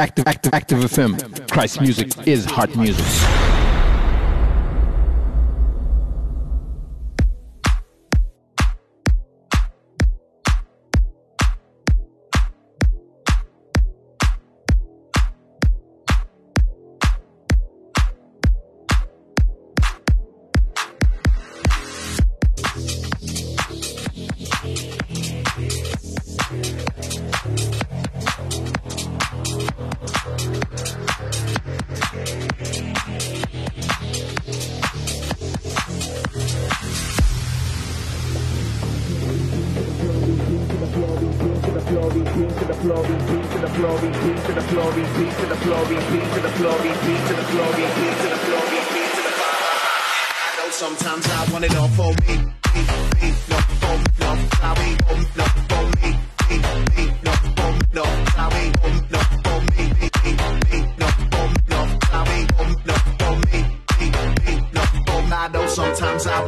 active, active, active, active FM. Christ music is heart music.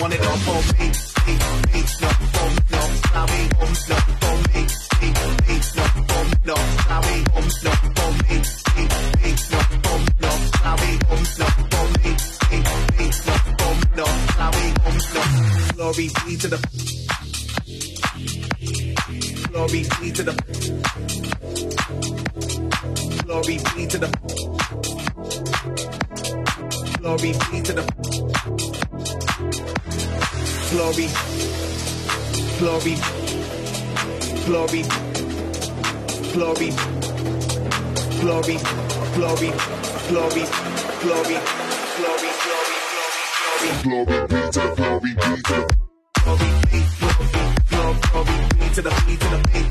want it all for me. glory, glory, glory, glory, glory, glory, glory, glory, be to glory, be to glory, be, glory, glory, glory, be to the, be to the, be.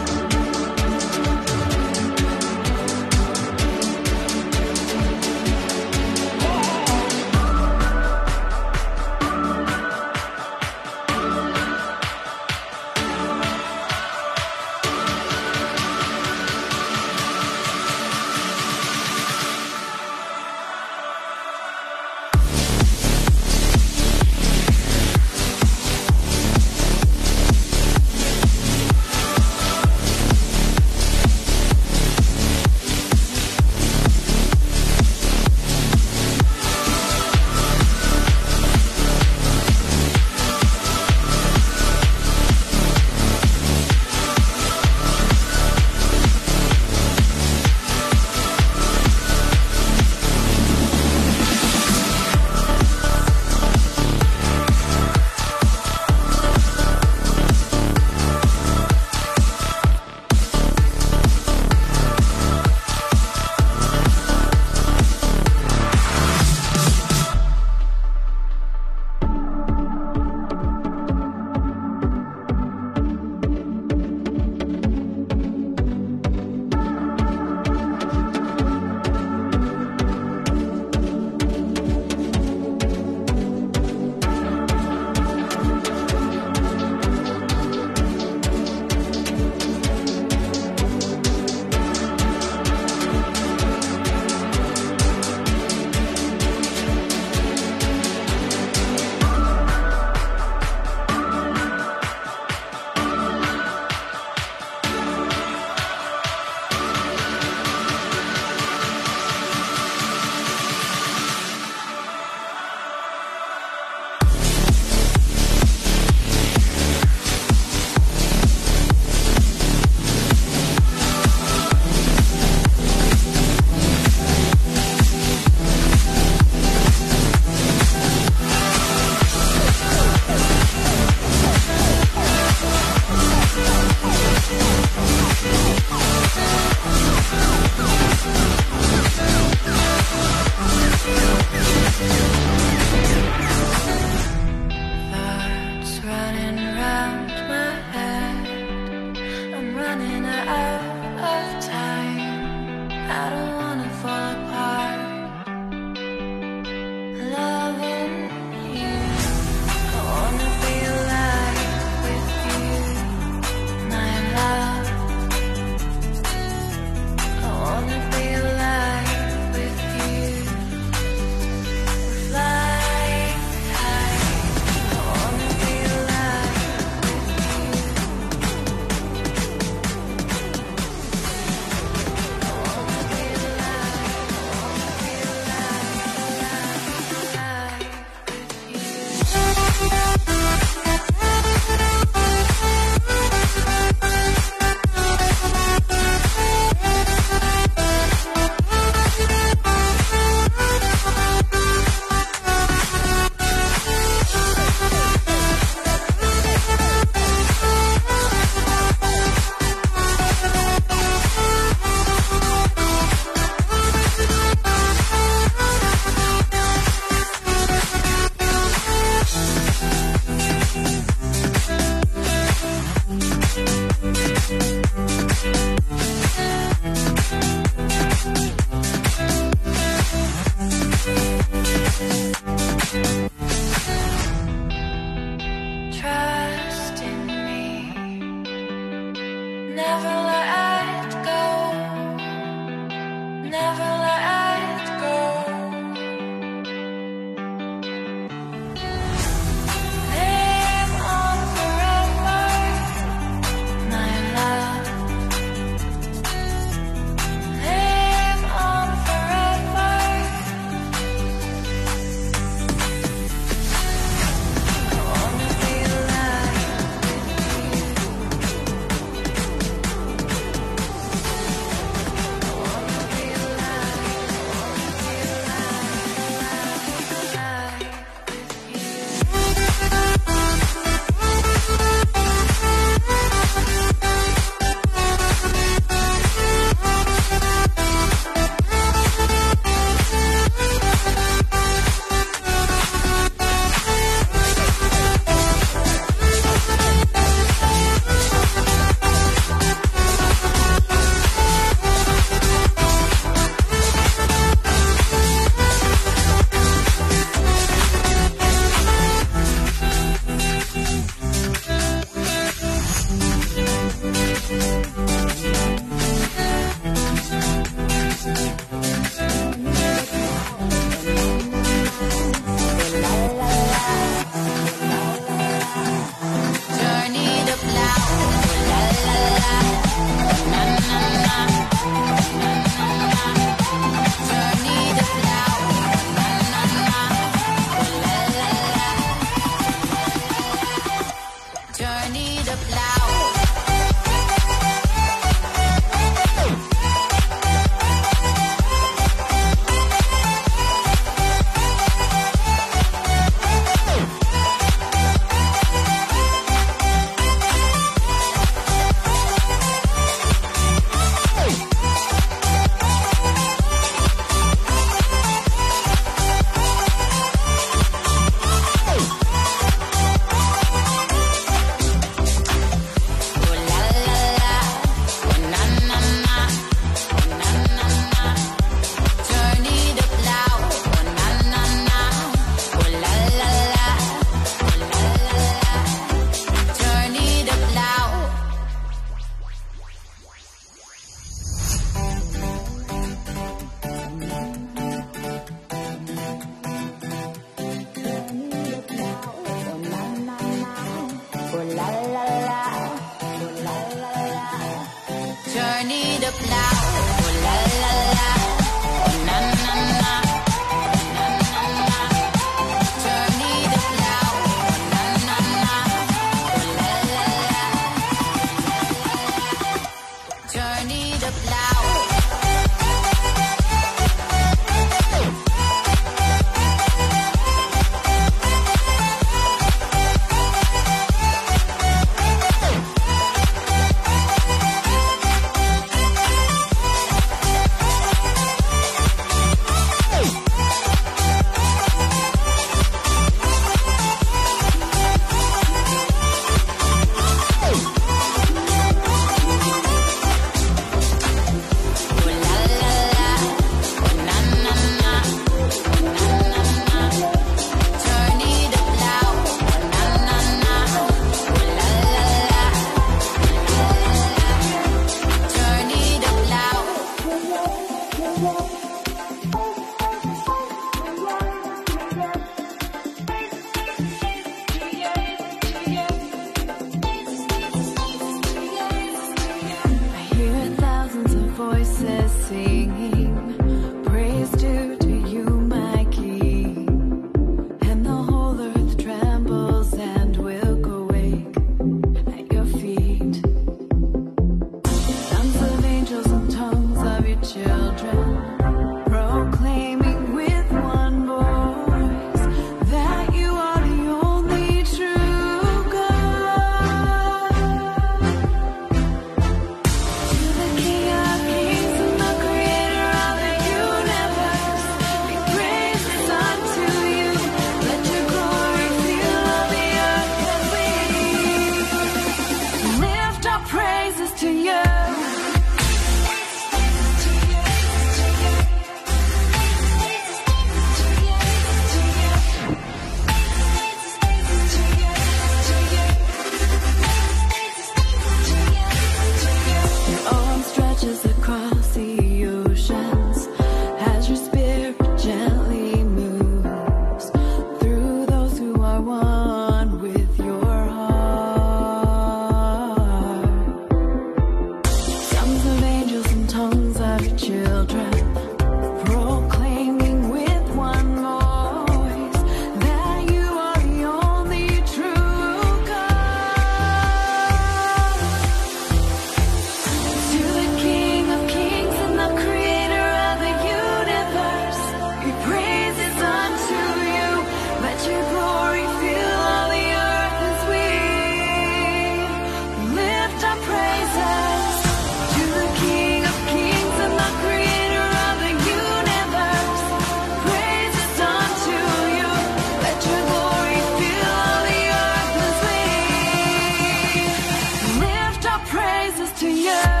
praises to you.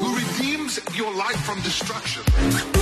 Who redeems your life from destruction.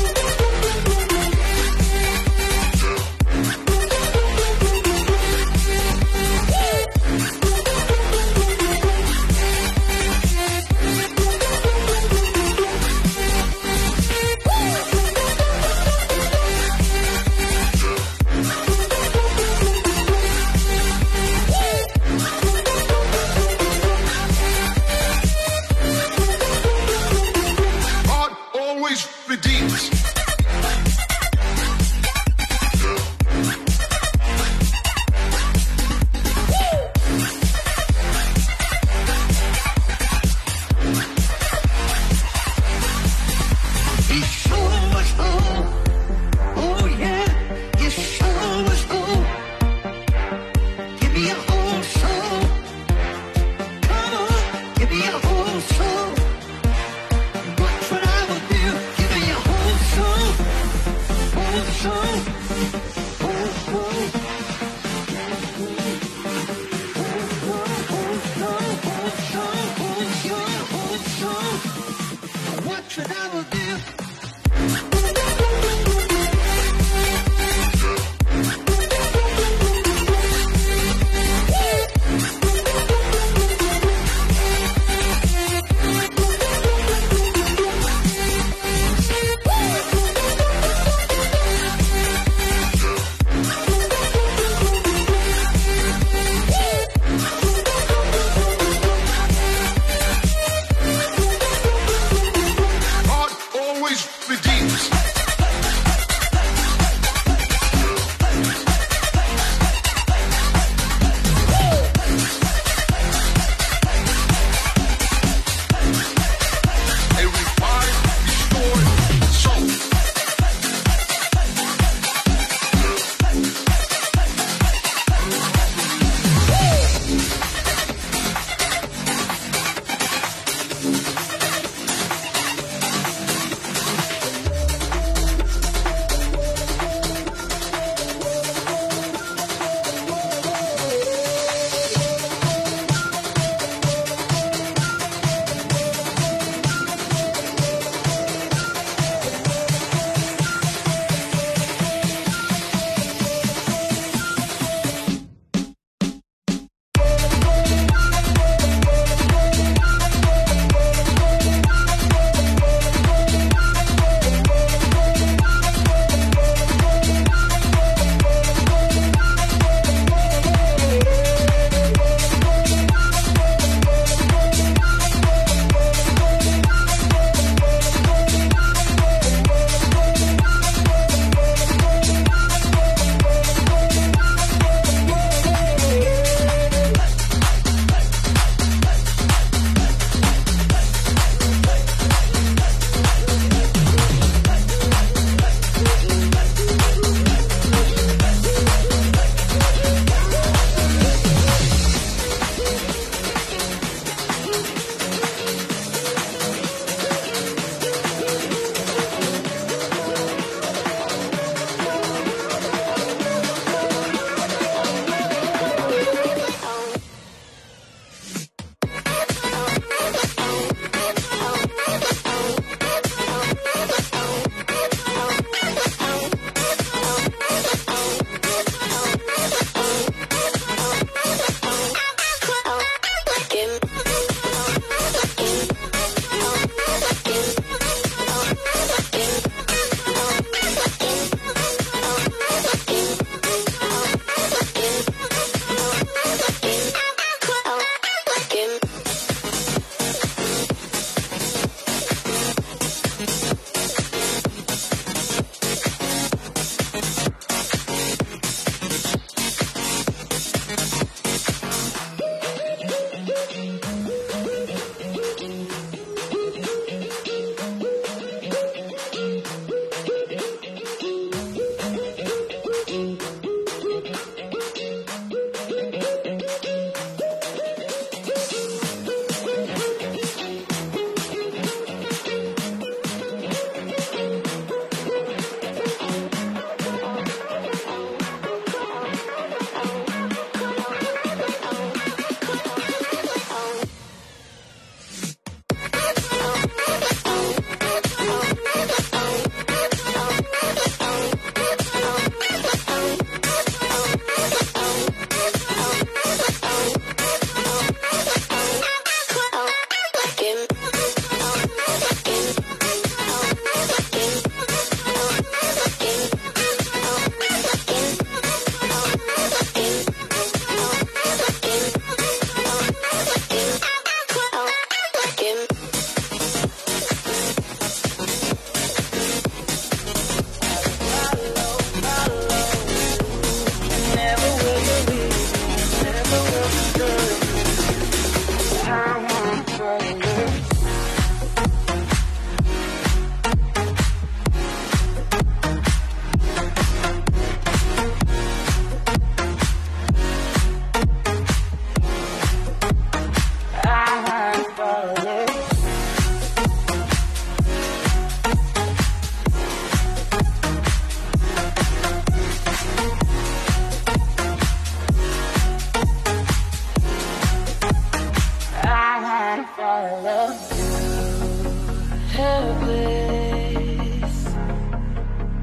Helpless,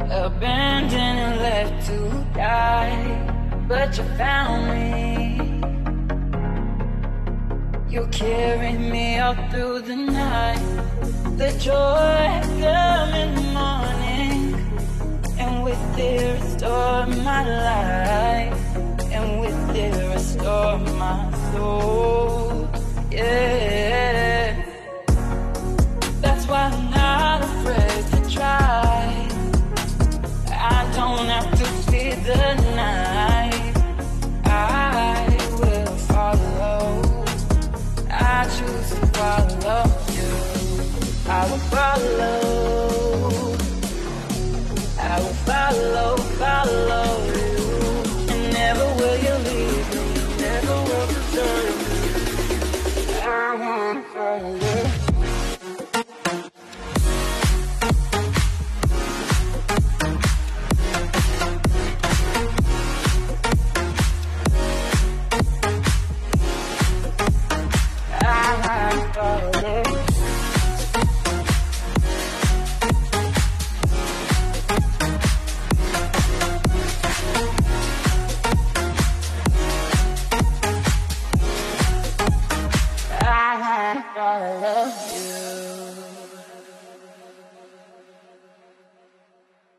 abandoned and left to die. But you found me. You carried me all through the night. The joy come in the morning, and with it restore my life, and with my soul. Yeah, try. I don't have to fear the night. I will follow. I choose to follow you. I will follow.